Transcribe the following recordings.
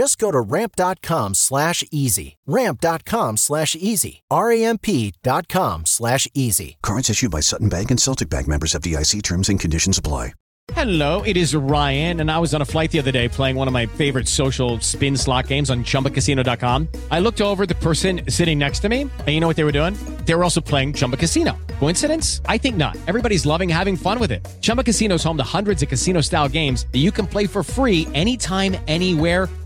Just go to ramp.com slash easy. Ramp.com slash easy. R-A-M-P.com slash easy. Cards issued by Sutton Bank and Celtic Bank members FDIC terms and conditions apply. Hello, it is Ryan, and I was on a flight the other day playing one of my favorite social spin slot games on chumbacasino.com. I looked over the person sitting next to me, and you know what they were doing? They were also playing Chumba Casino. Coincidence? I think not. Everybody's loving having fun with it. Chumba Casino is home to hundreds of casino style games that you can play for free anytime, anywhere,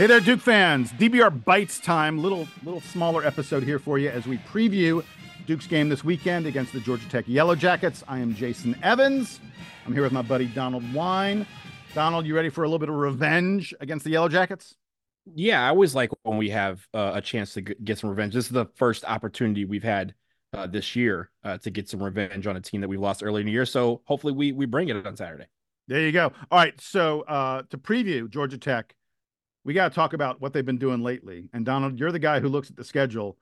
Hey there, Duke fans. DBR Bites time. Little little smaller episode here for you as we preview Duke's game this weekend against the Georgia Tech Yellow Jackets. I am Jason Evans. I'm here with my buddy Donald Wine. Donald, you ready for a little bit of revenge against the Yellow Jackets? Yeah, I always like when we have uh, a chance to get some revenge. This is the first opportunity we've had uh, this year uh, to get some revenge on a team that we lost early in the year. So hopefully we we bring it on Saturday. There you go. All right. So uh, to preview Georgia Tech, we got to talk about what they've been doing lately. And Donald, you're the guy who looks at the schedule.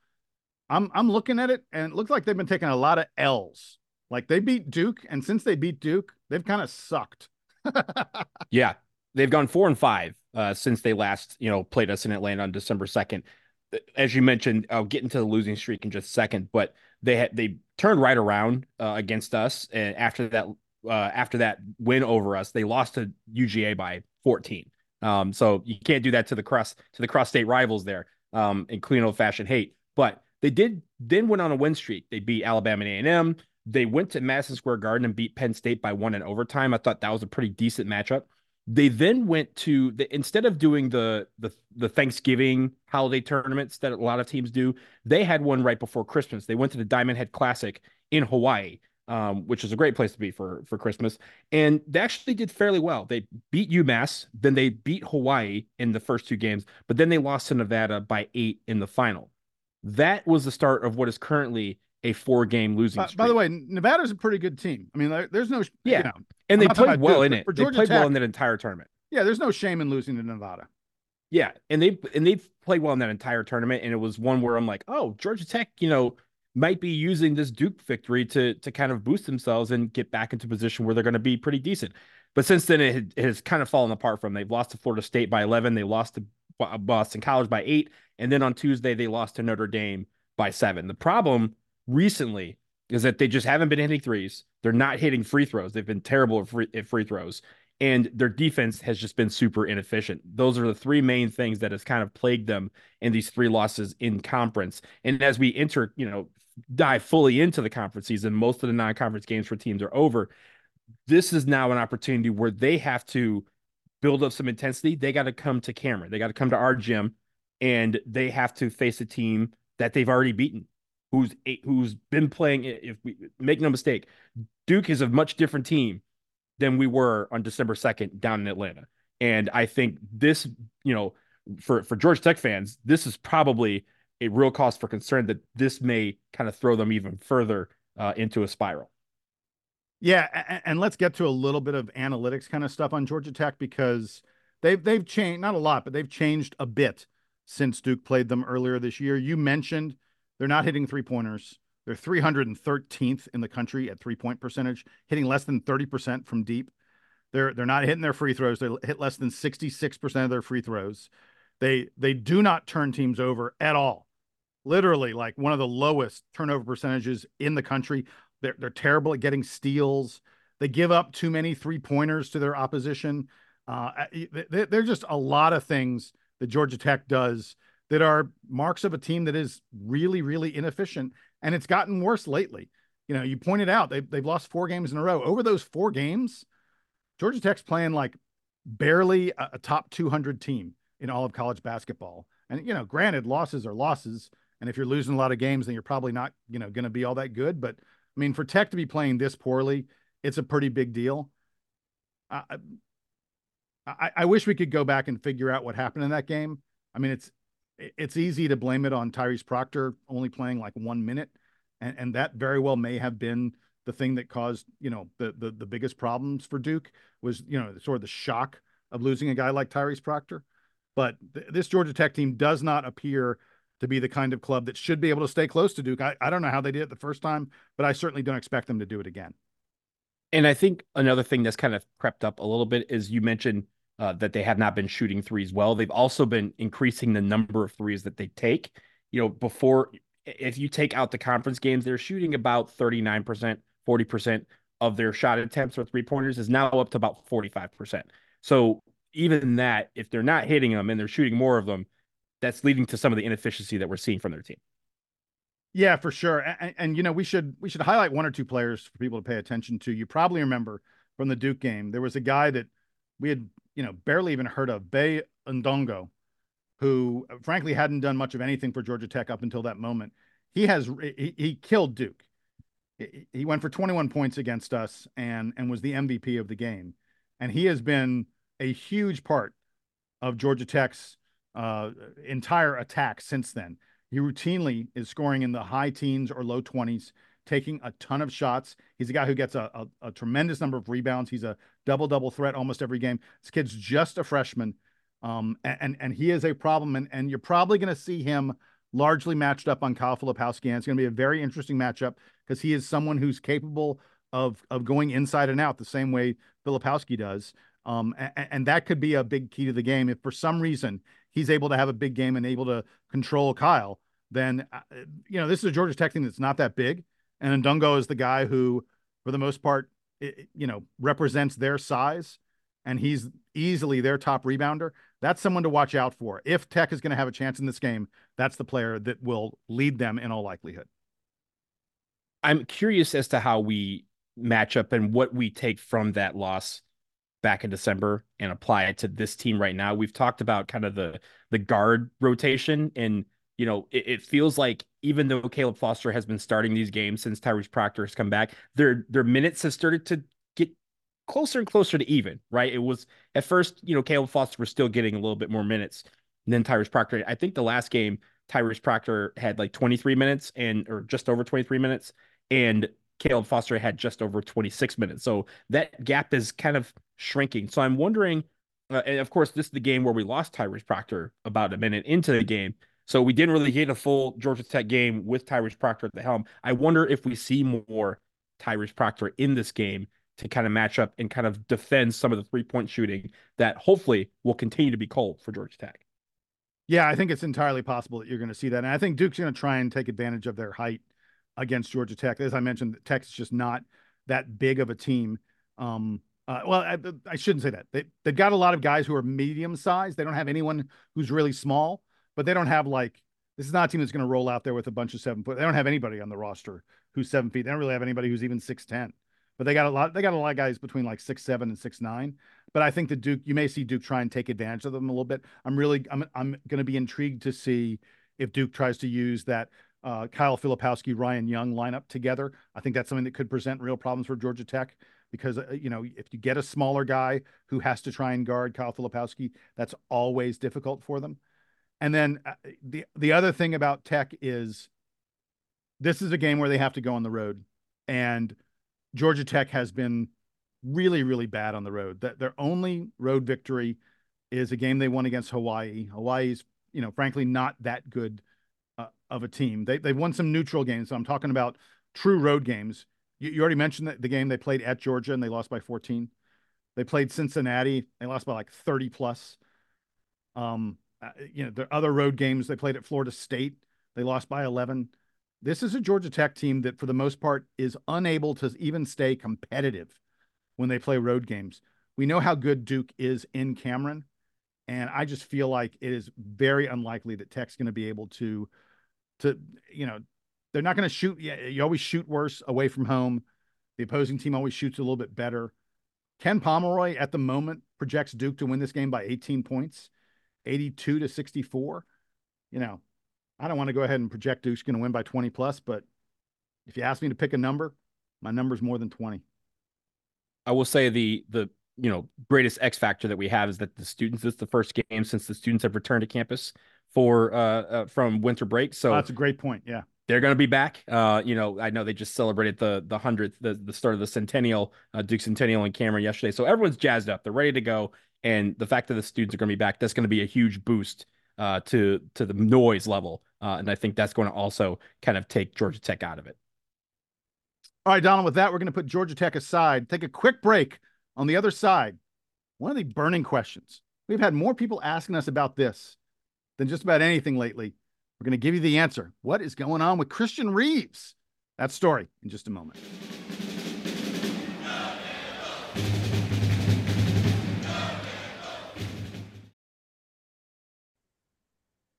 I'm I'm looking at it, and it looks like they've been taking a lot of L's. Like they beat Duke, and since they beat Duke, they've kind of sucked. Yeah, they've gone four and five uh, since they last you know played us in Atlanta on December second. As you mentioned, I'll get into the losing streak in just a second, but they had they turned right around uh, against us, and after that uh, after that win over us, they lost to UGA by 14. Um, so you can't do that to the cross to the cross state rivals there, um, in clean old fashioned hate. But they did then went on a win streak. They beat Alabama and A&M. They went to Madison Square Garden and beat Penn State by one in overtime. I thought that was a pretty decent matchup. They then went to the instead of doing the the the Thanksgiving holiday tournaments that a lot of teams do, they had one right before Christmas. They went to the Diamond Head Classic in Hawaii, um, which is a great place to be for for Christmas. And they actually did fairly well. They beat UMass, then they beat Hawaii in the first two games, but then they lost to Nevada by eight in the final. That was the start of what is currently a four game losing streak. by the way, Nevada's a pretty good team. I mean, there- there's no Yeah. you know, and they played well in it. for They played well in that entire tournament. yeah, there's no shame in losing to Nevada. Yeah, and they and they've played well in that entire tournament, and it was one where I'm like, oh, Georgia Tech, you know, might be using this Duke victory to to kind of boost themselves and get back into position where they're going to be pretty decent. But since then, it, it has kind of fallen apart from. They've lost to Florida State by 11, they lost to uh, Boston College by eight, and then on Tuesday they lost to Notre Dame by seven. The problem recently is that they just haven't been hitting threes. They're not hitting free throws. They've been terrible at free, at free throws and their defense has just been super inefficient. Those are the three main things that has kind of plagued them in these three losses in conference. And as we enter, you know, dive fully into the conference season, most of the non-conference games for teams are over. This is now an opportunity where they have to build up some intensity. They got to come to Cameron. They got to come to our gym and they have to face a team that they've already beaten. Who's who's been playing if we make no mistake, Duke is a much different team than we were on December 2nd down in Atlanta. And I think this, you know, for for Georgia Tech fans, this is probably a real cause for concern that this may kind of throw them even further uh, into a spiral. Yeah, and, and let's get to a little bit of analytics kind of stuff on Georgia Tech because they've they've changed not a lot, but they've changed a bit since Duke played them earlier this year. You mentioned they're not hitting three pointers. They're 313th in the country at three point percentage, hitting less than 30% from deep. They're they're not hitting their free throws. They hit less than 66% of their free throws. They they do not turn teams over at all. Literally, like one of the lowest turnover percentages in the country. They're they're terrible at getting steals. They give up too many three pointers to their opposition. Uh, they're just a lot of things that Georgia Tech does that are marks of a team that is really, really inefficient. And it's gotten worse lately. You know, you pointed out they, they've lost four games in a row. Over those four games, Georgia Tech's playing like barely a, a top 200 team in all of college basketball. And, you know, granted, losses are losses. And if you're losing a lot of games, then you're probably not, you know, going to be all that good. But I mean, for Tech to be playing this poorly, it's a pretty big deal. I, I, I wish we could go back and figure out what happened in that game. I mean, it's it's easy to blame it on Tyrese Proctor only playing like one minute, and, and that very well may have been the thing that caused you know the, the the biggest problems for Duke was you know sort of the shock of losing a guy like Tyrese Proctor. But th- this Georgia Tech team does not appear to be the kind of club that should be able to stay close to Duke. I, I don't know how they did it the first time, but I certainly don't expect them to do it again. And I think another thing that's kind of crept up a little bit is you mentioned uh, that they have not been shooting threes well. They've also been increasing the number of threes that they take. You know, before, if you take out the conference games, they're shooting about 39%, 40% of their shot attempts or three pointers is now up to about 45%. So even that, if they're not hitting them and they're shooting more of them, that's leading to some of the inefficiency that we're seeing from their team. Yeah, for sure. And, and, you know, we should we should highlight one or two players for people to pay attention to. You probably remember from the Duke game, there was a guy that we had, you know, barely even heard of, Baye Ndongo, who frankly hadn't done much of anything for Georgia Tech up until that moment. He has he, he killed Duke. He went for 21 points against us and and was the MVP of the game. And he has been a huge part of Georgia Tech's uh, entire attack since then. He routinely is scoring in the high teens or low 20s, taking a ton of shots. He's a guy who gets a, a, a tremendous number of rebounds. He's a double double threat almost every game. This kid's just a freshman, um, and and he is a problem. And and you're probably going to see him largely matched up on Kyle Filipowski. And it's going to be a very interesting matchup because he is someone who's capable of of going inside and out the same way Filipowski does. Um, and, and, that could be a big key to the game. If for some reason he's able to have a big game and able to control Kyle, then uh, you know this is a Georgia Tech team that's not that big, and Ndongo is the guy who, for the most part, it, you know, represents their size, and he's easily their top rebounder. That's someone to watch out for. If Tech is going to have a chance in this game, that's the player that will lead them in all likelihood. I'm curious as to how we match up and what we take from that loss back in December and apply it to this team right now. We've talked about kind of the the guard rotation and you know, it, it, feels like even though Caleb Foster has been starting these games since Tyrese Proctor has come back, their their minutes have started to get closer and closer to even, right? It was at first, you know, Caleb Foster was still getting a little bit more minutes than Tyrese Proctor. I think the last game, Tyrese Proctor had like 23 minutes and or just over 23 minutes, and Caleb Foster had just over 26 minutes. So that gap is kind of shrinking. So I'm wondering, uh, and of course, this is the game where we lost Tyrese Proctor about a minute into the game. So we didn't really get a full Georgia Tech game with Tyrese Proctor at the helm. I wonder if we see more Tyrese Proctor in this game to kind of match up and kind of defend some of the three point shooting that hopefully will continue to be cold for Georgia Tech. Yeah, I think it's entirely possible that you're going to see that. And I think Duke's going to try and take advantage of their height against Georgia Tech. As I mentioned, Tech's just not that big of a team. Um, uh, well, I, I, shouldn't say that. They, they've got a lot of guys who are medium sized. They don't have anyone who's really small, but they don't have like, this is not a team that's going to roll out there with a bunch of seven foot. They don't have anybody on the roster who's seven feet. They don't really have anybody who's even 6'10 but they got a lot. They got a lot of guys between like six seven and six nine. But I think the Duke, you may see Duke try and take advantage of them a little bit. I'm really, I'm, I'm going to be intrigued to see if Duke tries to use that uh, Kyle Filipowski, Ryan Young lineup together. I think that's something that could present real problems for Georgia Tech. because uh, you know if you get a smaller guy who has to try and guard Kyle Filipowski, that's always difficult for them. And then uh, the the other thing about Tech is this is a game where they have to go on the road, and Georgia Tech has been really really bad on the road. That their only road victory is a game they won against Hawaii. Hawaii's you know frankly not that good uh, of a team. They they've won some neutral games. So I'm talking about true road games. You, you already mentioned the, the game they played at Georgia and they lost by 14. They played Cincinnati. They lost by like 30 plus. Um, uh, you know, the other road games they played at Florida State. They lost by 11. This is a Georgia Tech team that, for the most part, is unable to even stay competitive when they play road games. We know how good Duke is in Cameron, and I just feel like it is very unlikely that Tech's going to be able to, to you know, they're not going to shoot. You always shoot worse away from home. The opposing team always shoots a little bit better. Ken Pomeroy at the moment projects Duke to win this game by 18 points, 82 to 64. You know, I don't want to go ahead and project Duke's going to win by 20 plus, but if you ask me to pick a number, my number's more than 20. I will say the the you know greatest X factor that we have is that the students. This is the first game since the students have returned to campus for uh, uh from winter break. So oh, that's a great point. Yeah, they're going to be back. Uh, you know, I know they just celebrated the the hundredth, the, the start of the centennial, uh, Duke Centennial in Cameron yesterday. So everyone's jazzed up. They're ready to go. And the fact that the students are going to be back, that's going to be a huge boost uh, to to the noise level. Uh, and I think that's going to also kind of take Georgia Tech out of it. All right, Donald. With that, we're going to put Georgia Tech aside. Take a quick break. On the other side, one of the burning questions. We've had more people asking us about this than just about anything lately. We're going to give you the answer. What is going on with Christian Reeves? That story in just a moment.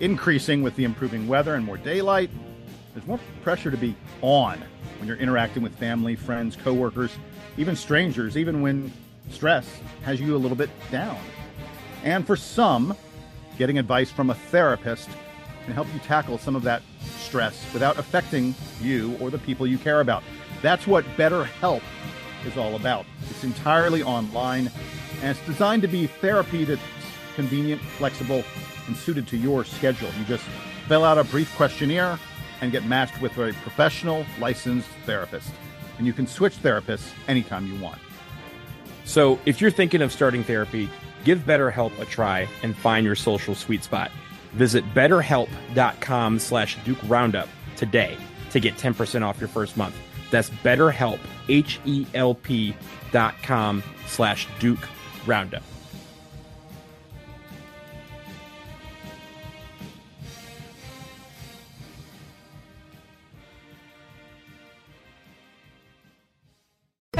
increasing with the improving weather and more daylight, there's more pressure to be on when you're interacting with family, friends, coworkers, even strangers, even when stress has you a little bit down. And for some, getting advice from a therapist can help you tackle some of that stress without affecting you or the people you care about. That's what BetterHelp is all about. It's entirely online and it's designed to be therapy that's convenient, flexible, and suited to your schedule. You just fill out a brief questionnaire and get matched with a professional, licensed therapist. And you can switch therapists anytime you want. So if you're thinking of starting therapy, give BetterHelp a try and find your social sweet spot. Visit betterhelp.com slash Duke Roundup today to get 10% off your first month. That's betterhelp, H-E-L-P dot com slash Duke Roundup.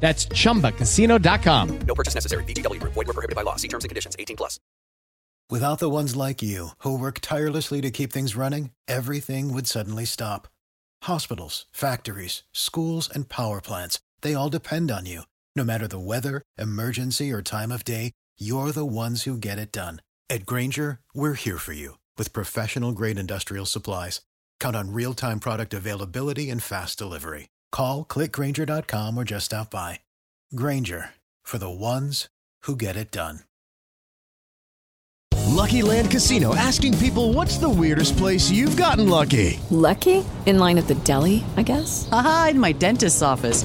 That's chumbacasino.com. No purchase necessary. VGW Group. Void were prohibited by law. See terms and conditions. 18 plus. Without the ones like you, who work tirelessly to keep things running, everything would suddenly stop. Hospitals, factories, schools, and power plants, they all depend on you. No matter the weather, emergency, or time of day, you're the ones who get it done. At Grainger, we're here for you with professional grade industrial supplies. Count on real time product availability and fast delivery. Call clickgrainger.com or just stop by. Grainger for the ones who get it done. Lucky Land Casino asking people what's the weirdest place you've gotten lucky? Lucky? In line at the deli, I guess? Aha, in my dentist's office.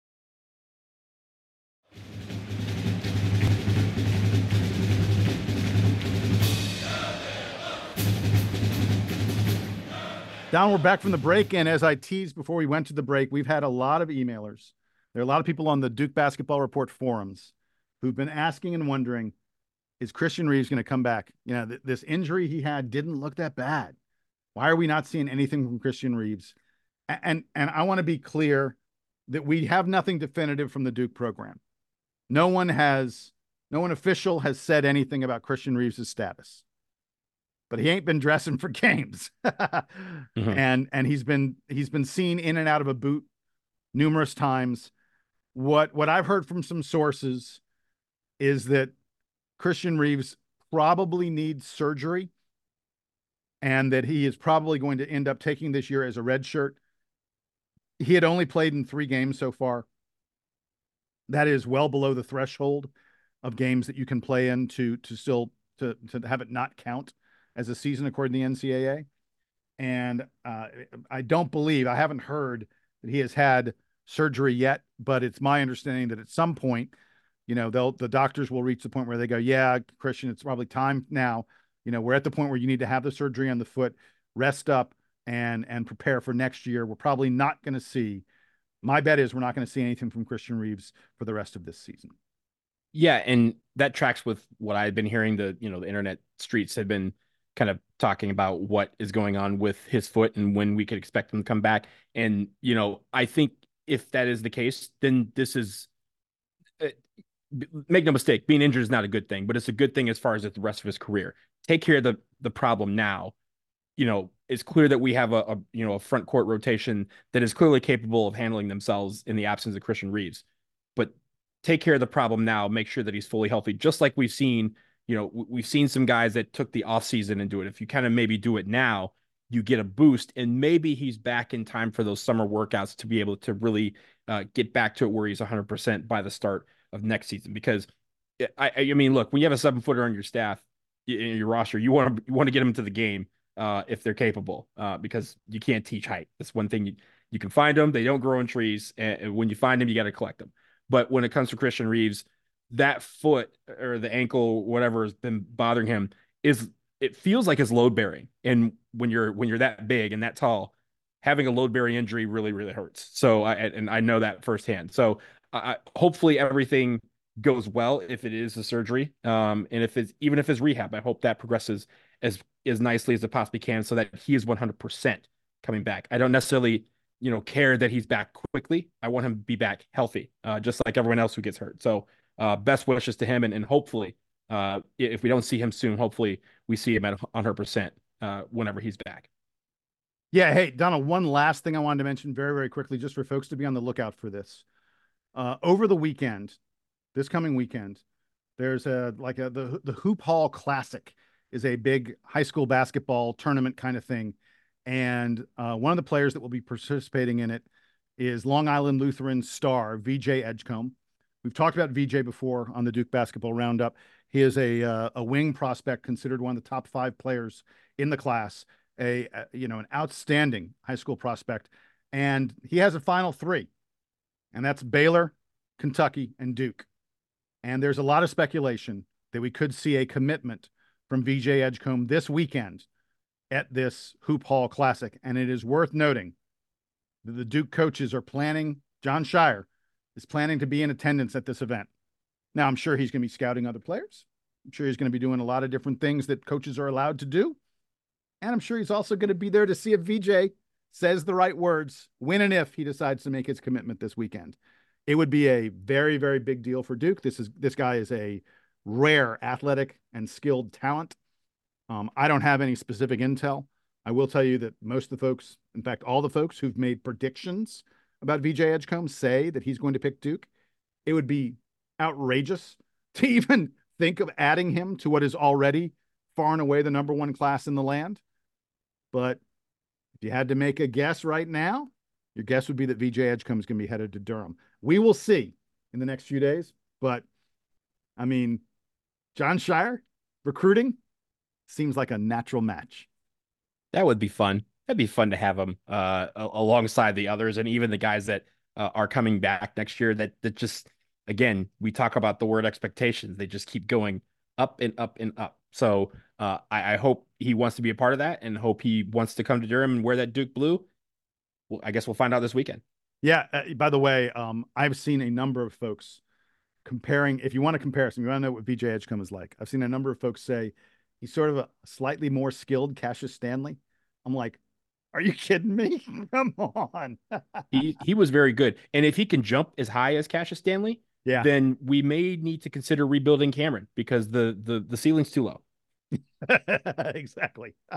Down, we're back from the break. And as I teased before we went to the break, we've had a lot of emailers. There are a lot of people on the Duke Basketball Report forums who've been asking and wondering is Christian Reeves going to come back? You know, th- this injury he had didn't look that bad. Why are we not seeing anything from Christian Reeves? And and, and I want to be clear that we have nothing definitive from the Duke program. No one has, no one official has said anything about Christian Reeves' status but he ain't been dressing for games. mm-hmm. And and he's been he's been seen in and out of a boot numerous times. What what I've heard from some sources is that Christian Reeves probably needs surgery and that he is probably going to end up taking this year as a red shirt. He had only played in 3 games so far. That is well below the threshold of games that you can play in to to still to to have it not count as a season according to the NCAA. And uh, I don't believe, I haven't heard that he has had surgery yet, but it's my understanding that at some point, you know, they'll, the doctors will reach the point where they go, yeah, Christian, it's probably time now. You know, we're at the point where you need to have the surgery on the foot, rest up and, and prepare for next year. We're probably not going to see, my bet is we're not going to see anything from Christian Reeves for the rest of this season. Yeah. And that tracks with what I've been hearing. The, you know, the internet streets have been kind of talking about what is going on with his foot and when we could expect him to come back. And, you know, I think if that is the case, then this is, uh, make no mistake, being injured is not a good thing, but it's a good thing as far as the rest of his career. Take care of the, the problem now. You know, it's clear that we have a, a you know a front court rotation that is clearly capable of handling themselves in the absence of Christian Reeves. But take care of the problem now. Make sure that he's fully healthy, just like we've seen you know, we've seen some guys that took the offseason and do it. If you kind of maybe do it now, you get a boost, and maybe he's back in time for those summer workouts to be able to really uh, get back to it where he's 100% by the start of next season. Because I, I mean, look, when you have a seven footer on your staff, in your roster, you want to you want to get them into the game uh, if they're capable, uh, because you can't teach height. That's one thing you you can find them. They don't grow in trees, and when you find them, you got to collect them. But when it comes to Christian Reeves, that foot or the ankle, whatever has been bothering him, is it feels like it's load bearing. And when you're when you're that big and that tall, having a load bearing injury really really hurts. So I and I know that firsthand. So I, hopefully everything goes well if it is a surgery, um, and if it's even if it's rehab, I hope that progresses as as nicely as it possibly can, so that he is 100 percent coming back. I don't necessarily you know care that he's back quickly. I want him to be back healthy, uh, just like everyone else who gets hurt. So uh, best wishes to him, and, and hopefully, uh, if we don't see him soon, hopefully we see him at 100 percent uh, whenever he's back. Yeah. Hey, Donald. One last thing I wanted to mention very, very quickly, just for folks to be on the lookout for this. Uh, over the weekend, this coming weekend, there's a like a the the Hoop Hall Classic is a big high school basketball tournament kind of thing, and uh, one of the players that will be participating in it is Long Island Lutheran star VJ Edgecombe. We've talked about VJ before on the Duke Basketball Roundup. He is a uh, a wing prospect, considered one of the top five players in the class. A, a you know an outstanding high school prospect, and he has a final three, and that's Baylor, Kentucky, and Duke. And there's a lot of speculation that we could see a commitment from VJ Edgecombe this weekend at this Hoop Hall Classic. And it is worth noting that the Duke coaches are planning, Jon Scheyer is planning to be in attendance at this event. Now, I'm sure he's going to be scouting other players. I'm sure he's going to be doing a lot of different things that coaches are allowed to do. And I'm sure he's also going to be there to see if VJ says the right words when and if he decides to make his commitment this weekend. It would be a very, very big deal for Duke. This is this guy is a rare athletic and skilled talent. Um, I don't have any specific intel. I will tell you that most of the folks, in fact, all the folks who've made predictions about VJ Edgecombe say that he's going to pick Duke, it would be outrageous to even think of adding him to what is already far and away the number one class in the land. But if you had to make a guess right now, your guess would be that VJ Edgecombe is going to be headed to Durham. We will see in the next few days. But I mean, Jon Scheyer recruiting seems like a natural match. That would be fun. That'd be fun to have him uh, alongside the others and even the guys that uh, are coming back next year. That that just again, we talk about the word expectations. They just keep going up and up and up. So uh, I, I, hope he wants to be a part of that and hope he wants to come to Durham and wear that Duke blue. Well, I guess we'll find out this weekend. Yeah. Uh, by the way, um, I've seen a number of folks comparing. If you want a comparison, you want to know what VJ Edgecombe is like. I've seen a number of folks say he's sort of a slightly more skilled Cassius Stanley. I'm like, are you kidding me? Come on. he he was very good, and if he can jump as high as Cassius Stanley, yeah, then we may need to consider rebuilding Cameron because the the the ceiling's too low. exactly.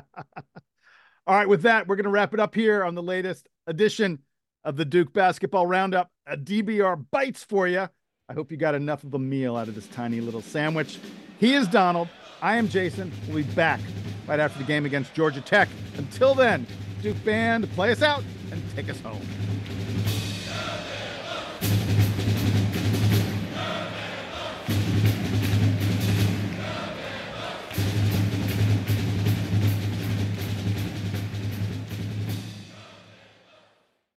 All right, with that, we're going to wrap it up here on the latest edition of the Duke Basketball Roundup. A DBR bites for you. I hope you got enough of a meal out of this tiny little sandwich. He is Donald. I am Jason. We'll be back right after the game against Georgia Tech. Until then, Duke Band, play us out and take us home.